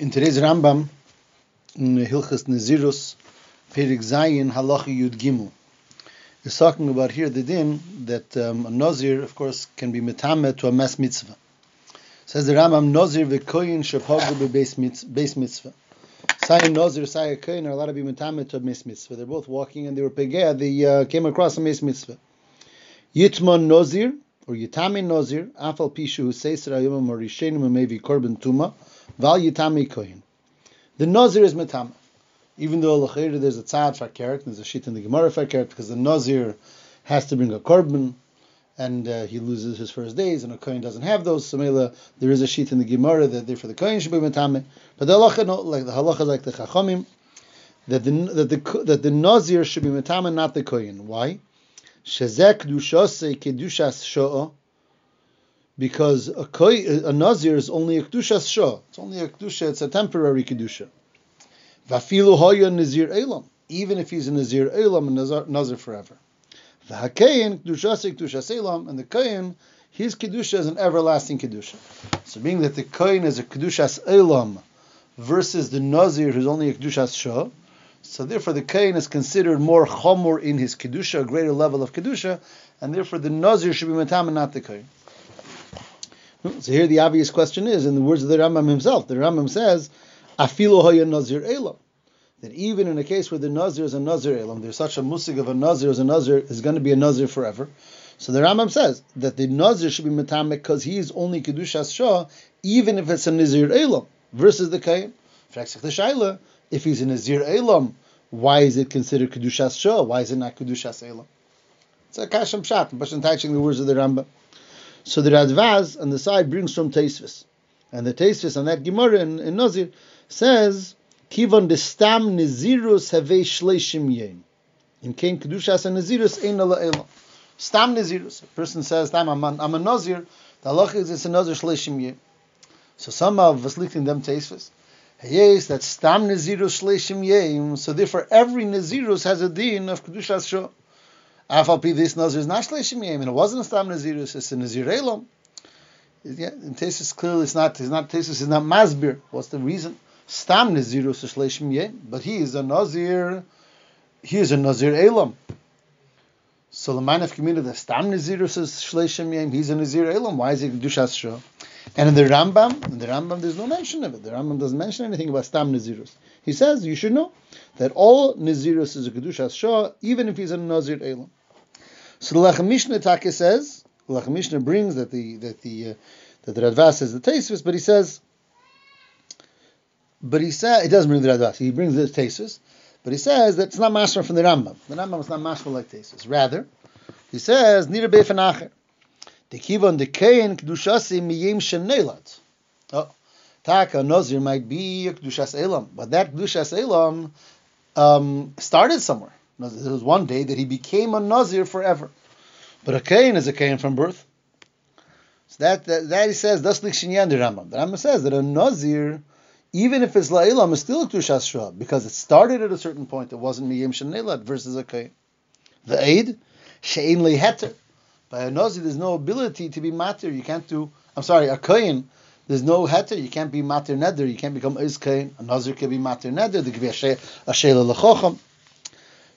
In today's Rambam, in Hilchas Nazirus, Perik Zayin Halacha Yud Gimel, is talking about here the din that um, a Nazir, of course, can be metamet to a mes mitzvah. Says the Rambam, Nazir v'koyin shepagu beis mitzvah. Sai Nazir, Sai Koyin are allowed to be metamet to a mes mitzvah. They're both walking and they were pegeh, they uh, came across a mes mitzvah. Yitman Nazir, or Yitamin Nazir, Afal Pishu Seisra Yom Morishenim Mevi Korban Tuma, Val Koyin. The Nazir is Metama. Even though Lachir there's a tzad for carrot, there's a shit in the Gemara for carrot, because the Nazir has to bring a korban, and uh, he loses his first days, and a kohen doesn't have those. So there is a sheet in the Gemara that therefore the kohen should be metame. But the halacha, no, like the halacha, like the chachamim, that the that the that the Nazir should be metame, not the kohen. Why? Shezek kedushase kedushas sho'ah because a, koi, a nazir is only a kedusha shah. It's only a kedusha. It's a temporary kedusha. Vafilu hoya nazir elam. Even if he's a nazir elam, a nazir, nazir forever. V'hakein kedusha kedusha elam, and the kohen, his kedusha is an everlasting kedusha. So, being that the kohen is a kedusha elam versus the nazir who's only a kedusha shah. So therefore, the kain is considered more chomor in his kedusha, a greater level of kedusha, and therefore the nazir should be matam and not the kain. So here the obvious question is, in the words of the Rambam himself, the Rambam says, "Afilo hoya nazir elam." That even in a case where the nazir is a nazir elam, there's such a musig of a nazir as a nazir is going to be a nazir forever. So the Rambam says that the nazir should be metamek because he is only kedushas shah, even if it's a nazir elam versus the kain. If he's a nazir elam, why is it considered kedushas shah? Why is it not kedushas elam? It's a kasham shat, but touching the words of the Rambam. So the Radvaz on the side brings from Teisvis. And the Teisvis on that Gemara in, in Nazir says, Kivon de stam nizirus have shleishim yen. In Kain Kedushas and Nazirus ein ala ela. Stam Nazirus. A person says, I'm, I'm a Nazir. The halach is it's a Nazir shleishim yen. So some of us listening them Teisvis. Yes, that stam Nazirus shleishim yen. So therefore every Nazirus has a din of Kedushas shah. Afal this nazir is not shleishim yem, and it wasn't a stam nazirus; it's a nazir elam. Yeah, in Tesis clearly it's not. It's not Tesis is not masbir. What's the reason? Stam nazirus is shleishim yem, but he is a nazir. He is a nazir elam. So the man of community the stam nazirus is shleishim yem. He's a nazir elam. Why is he dushas shah? And in the Rambam, in the Rambam, there's no mention of it. The Rambam doesn't mention anything about stam nazirus. He says you should know that all nazirus is a kedushas shah, even if he's a nazir elam. So the Lechem Mishnah Taka says, Lechem Mishnah brings that the that the uh, that the Radvaz says the Tesis, but he says, but he says it doesn't bring the Radvaz. He brings the Tesis, but he says that it's not mashma from the Rambam. The Rambam is not mashma like Tesis. Rather, he says nira befanacher. The kivon the kain kedushasi miyim shenelat. Oh, taka nozir might be kedushas elam, but that kedushas elam um, started somewhere. There was one day that he became a Nazir forever. But a Kain is a Kain from birth. So that, that, that he says, that's like Shinyan the Rambam. The Rambam says that a Nazir, even if it's La'ilam, is still a Tushas because it started at a certain point. It wasn't Miyim Shanilat versus a Kain. The Aid, Shein Leheter. By a Nazir, there's no ability to be matir. You can't do, I'm sorry, a Kain, there's no heter. You can't be matir neder. You can't become is kain. A nazir can be matir neder. There can be a sheila lechocham.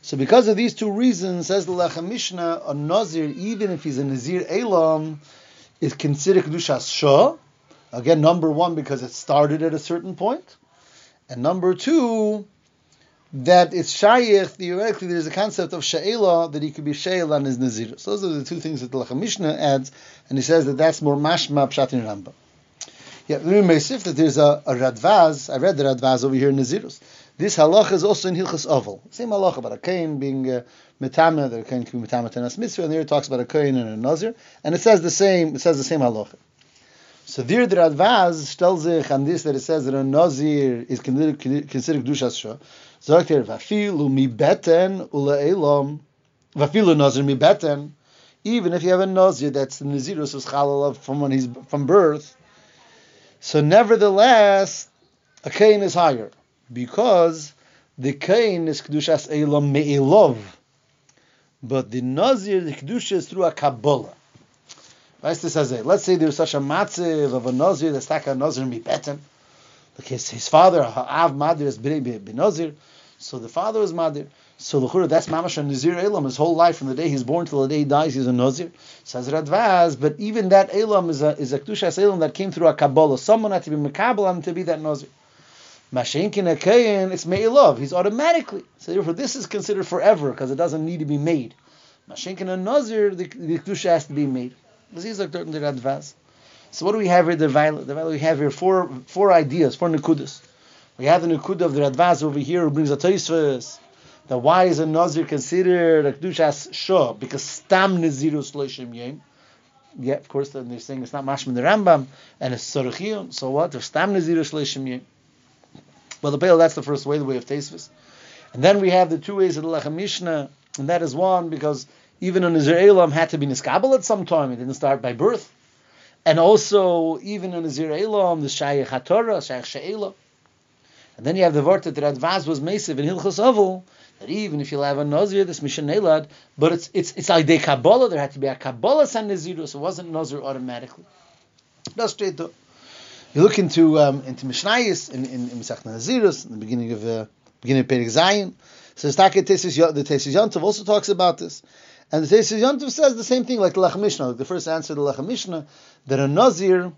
So because of these two reasons, says the Lechem Mishnah, a Nazir, even if he's a Nazir Elam, is considered Kedushas Shah. Again, number one, because it started at a certain point. And number two, that it's Shayich, theoretically, there's a concept of Sha'ela, that he could be Sha'ela and his Nazir. So those are the two things that the Lechem Mishnah adds, and he says that that's more Mashma Pshat in Rambam. Yeah, let me that there's a, a Radvaz, I read the Radvaz over here in Nazirus. This halacha is also in Hilchas Oval. Same halacha about a kain being uh, that a kain can be metama tenas mitzvah, and there it talks about a kain and a nazir, and it says the same. It says the same halacha. So there, the Radvaz tells sich on this that it says that a nazir is considered considered kedushas shah. Sagt er vafilu mi beten ula elam vafilu nazir mi beten. Even if you have a nazir that's the nazirus was chalal from when he's from birth, so nevertheless a kain is higher because the kain is kedushas elam me'elov, but the nazir the kedusha is through a kabbalah. Let's say there's such a matziv of a nazir that's like a nazir mibeten. Like his, father, Av Madir, is Benazir. So the father was Madir. So the L'chura, that's Mamash and Nazir Elam. His whole life, from the day he's born till the day he dies, he's a Nazir. Says Radvaz, but even that Elam is a, is a Kedushas Elam that came through a Kabbalah. Someone had to be Makabal to be that Nazir. Mashenkin Akayin, it's Me'ilov. He's automatically. So therefore, this is considered forever because it doesn't need to be made. Mashenkin and Nazir, the, the Kedusha has to be made. This is like the Radvaz. So what do we have here? The violet. The. We have here four four ideas, four nekudas. We have the nekuda of the Radvaz over here who brings a Taisvus. That why is a Nazir considered a Kedushas Shah? Because Stam Nazirus Loishim Yem. Yeah, of course, then they're saying it's not Mashman the Rambam and it's Sorachiyun. So what? There's Stam Nazirus Loishim Yem. Well, the Pale, that's the first way, the way of Taisvus. And then we have the two ways of the Lechem Mishnah, and that is one because even an Israelim had to be Niskabel at some time. It didn't start by birth. And also, even Azir Elam, the Shaykh HaTorah, Shaykh She'elah. And then you have the word that Radvaz was Mesiv in Hilchos Avol, that even if you have a Nazir, this Mishan Elad, but it's it's it's like the Kabbalah, there had to be a Kabbalah San Nazirus, so it wasn't Nazir automatically. That's straight up. You look into um, into Mishnayis in in, in Nazirus, in the beginning of uh, beginning of Perik Zayin. So the Tesis Yontav also talks about this. And the Tesis Yontav says the same thing like the Lech Mishnah, like the first answer to the Lech Mishnah, that a Nazir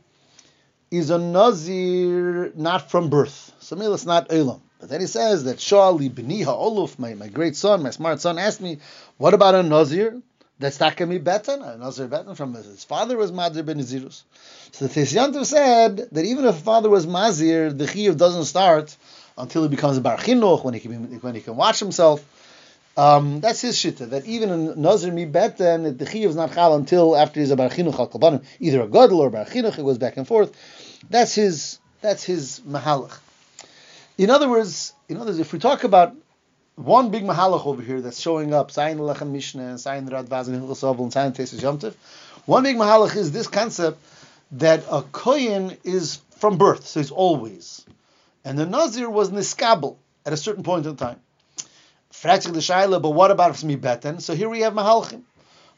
is a Nazir not from birth. So maybe it's not Elam. But then he says that Shali Beniha Oluf, my, my great son, my smart son, asked me, what about a Nazir? That's Takami Betan, a Nazir Betan from his father was Mazir ben Nazirus. So the Tesis said that even if father was Mazir, the Chiyuv doesn't start until he becomes a Bar Chinuch, when he can, when he can watch himself. Um, that's his shita. That even in Nazir mi beten, the chiyuv is not chal until after he's a bar chinuch either a gadol or a bar. It goes back and forth. That's his. That's his mahalach. In other words, in other words, if we talk about one big mahalach over here that's showing up, Sayin Lechem Mishnah, Sayin Radvaz and Hilchos and Sayin Tesis Yomtiv, one big mahalach is this concept that a kohen is from birth, so he's always, and the Nazir was niskabel at a certain point in time. Fratzig the Shaila, but what about me beten? So here we have Mahalchim.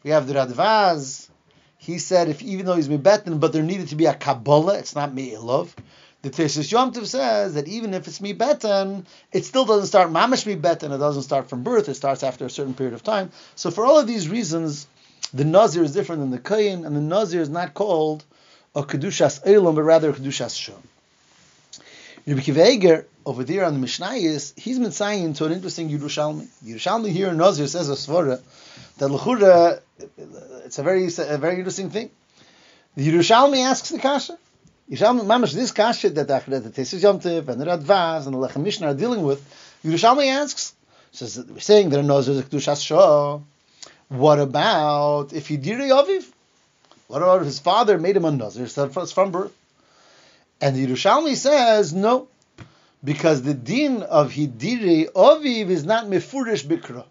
We have the Radvaz. He said if even though he's beten, but there needed to be a Kabbalah, it's not Me'ilov. The Tesis Yom Tov says that even if it's beten, it still doesn't start mamash beten. It doesn't start from birth. It starts after a certain period of time. So for all of these reasons, the Nazir is different than the Kayin, and the Nazir is not called a Kedushas Eilam, but rather a Kedushas Shom. Rabbi Kiva over there on the Mishnayis, he's been saying to an interesting Yerushalmi. Yerushalmi here in Nazir says a svara that lechura, it's a very a very interesting thing. The Yerushalmi asks the kasha. Yerushalmi, mamash, this kasha that the, Tesis Yomtiv and the Radvaz and the Lechem Mishnah are dealing with, Yerushalmi asks, says we're saying that a Nazir is a Kedushas Shah. What about if he diri aviv? What about if his father made him a Nazir from birth? And Yerushalmi says, no, because the din of Hidire Oviv is not Mefurish Bikra.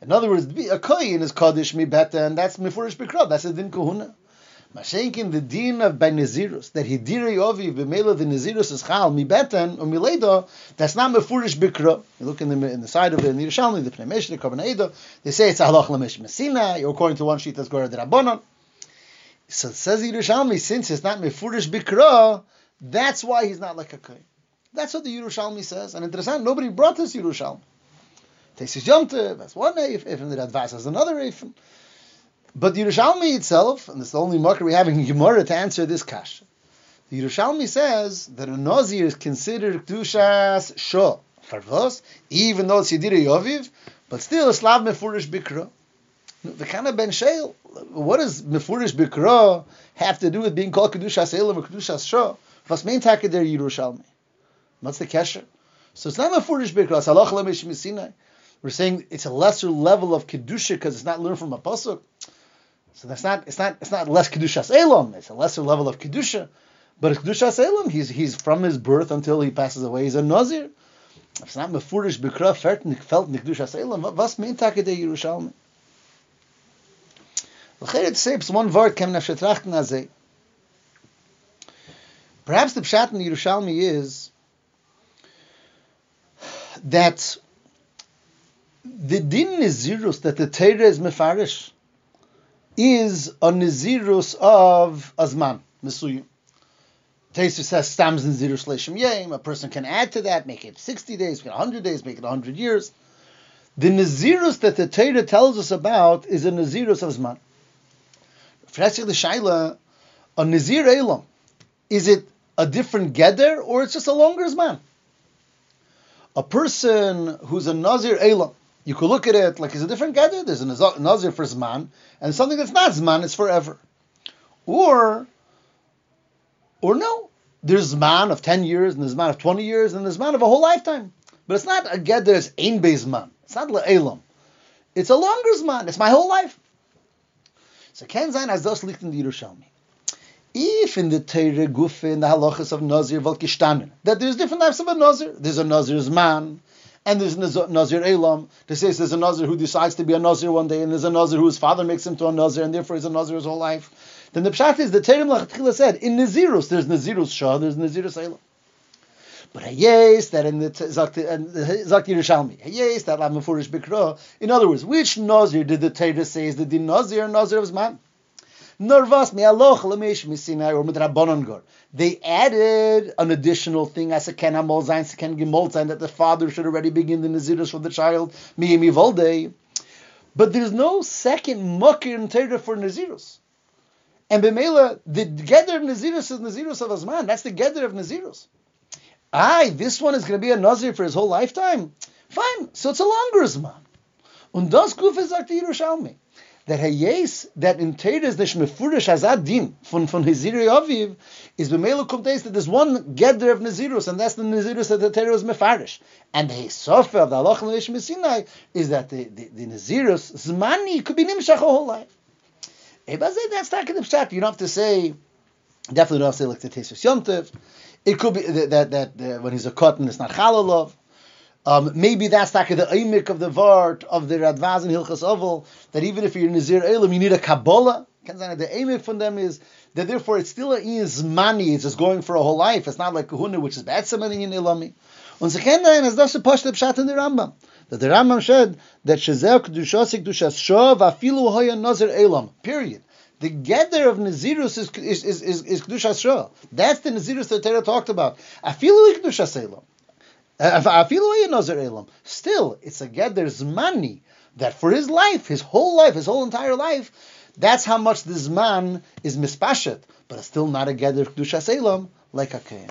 In other words, a koyin is Kaddish Mibeta, and that's Mefurish Bikra, that's a din Kohuna. Mashenkin, the din of by Nazirus, that Hidire Oviv, Bemela the Nazirus is Chal, Mibeten, or Mileda, that's not Mefurish Bikra. You look in the, in the side of in the Yerushalmi, the Pnei the Korban they say it's Allah Lamesh Messina, according to one sheet that's Gora de Rabbanon. So it says Yerushalmi, since it's not Mefurish Bikra, that's why he's not like a Kohen. That's what the Yerushalmi says. And interesting, nobody brought this Yerushalmi. Tesis Yomtev, that's one Eif, and the Radvaz has another Eif. But the Yerushalmi itself, and it's the only marker we have in Gemara to answer this kasha. The Yerushalmi says that a Nazir is considered Kdushas Shah. Even though it's Yedira Yoviv, but still a Slav Mefurish Bikra. Of Ben Sheil, what does Mefurish Bikra have to do with being called Kedushas Elam or Kedushas Shah? Was main taka der Yerushalmi? What's the kesher? So it's not Mefurish Bikra, Halach Lemesh Misinai. We're saying it's a lesser level of kedusha because it's not learned from a pasuk. So that's not it's not it's not less kedushas elam. It's a lesser level of kedusha, but it's kedushas elam. He's he's from his birth until he passes away. He's a nazir. It's not mefurish bikra felt kedushas elam. Was meint take der Yerushalmi? L'cheret says one word kem nafshetrachten azay. Perhaps the pshat in the Yerushalmi is that the din is nizirus that the Torah is mefarish is a nizirus of azman mesuyim. Taser says stams in zirus leishim. A person can add to that, make it 60 days, make it 100 days, make it 100 years. The nazirus that the Torah tells us about is a nazirus of zman. Freshik the shaila, a nazir elam, is it a different geder or it's just a longer zman? A person who's a nazir elam, you could look at it like it's a different geder. There's a nazir for zman, and something that's not zman is forever. Or or no, there's man of 10 years, and there's man of 20 years, and there's man of a whole lifetime. But it's not a get there's ein beis man. It's not le'elam. It's a longer man. It's my whole life. So Ken Zain has thus licht in the Yerushalmi. If in the Torah Gufe, in the halachas of Nazir, Volkishtanen, that there's different types of a Nazir. There's a Nazir's man, and there's Nazir Elam. They say there's a Nazir who decides to be a Nazir one day, and there's a Nazir whose father makes him to a Nazir, and therefore he's a Nazir his whole life. Then the pshat is the Terem Lachatchila said in Nazirus there's Nazirus Shah, there's Nazirus Elam. But hayes that in the Zakti uh, Yerushalmi, hayes that Lamafurish Bikra. In other words, which Nazir did the Torah say is the din Nazir Nazir of man? Nervas misinai or. They added an additional thing as a ken amol zayin, ken gimol zayin that the father should already begin the nazirus for the child. But there's no second mucker in Torah for nazirus. And Bemela, the Geder of Nazirus is Nazirus of Azman. That's the Geder of Nazirus. Aye, this one is going to be a Nazir for his whole lifetime. Fine, so it's a longer Zman. Und das Guf ist sagt Yerushalmi. That Hayes, that in Torah is nicht mefurish azad din von, von Hiziri Aviv, is Bemela kommt that there's one Geder of Nazirus, and that's the Nazirus that the is mefarish. And the Hisofa of the Allah Sinai is that the, the, the Nazirus, Zmani, could be Nimshach a whole life. That's not going to You don't have to say, definitely don't have to say like the Tesis Yomtiv. It could be that, that, that uh, when he's a cotton, it's not Chalalov. Um, maybe that's like the imik of the Vart of the Radvaz and Hilchas Oval, that even if you're Nazir Elam, you need a Kabbalah. The imik from them is that therefore it's still a money, it's just going for a whole life. It's not like Kahuna, which is bad somebody in Ilami. Und sie kennen einen, es das Poshte Pshat in der Rambam that the Rambam said that Shazer Kedushas Kedushas Shov Afilu Hoya Nazir Elam. Period. The gather of Nazirus is is is, is, is Kedushas Shov. That's the Nazirus that Torah talked about. Afilu Kedushas Elam. Afilu Hoya Nazir Elam. Uh, still, it's a gather's money that for his life, his whole life, his whole entire life, that's how much this man is mispashet, but it's still not a gather Kedushas Elam like a Kain.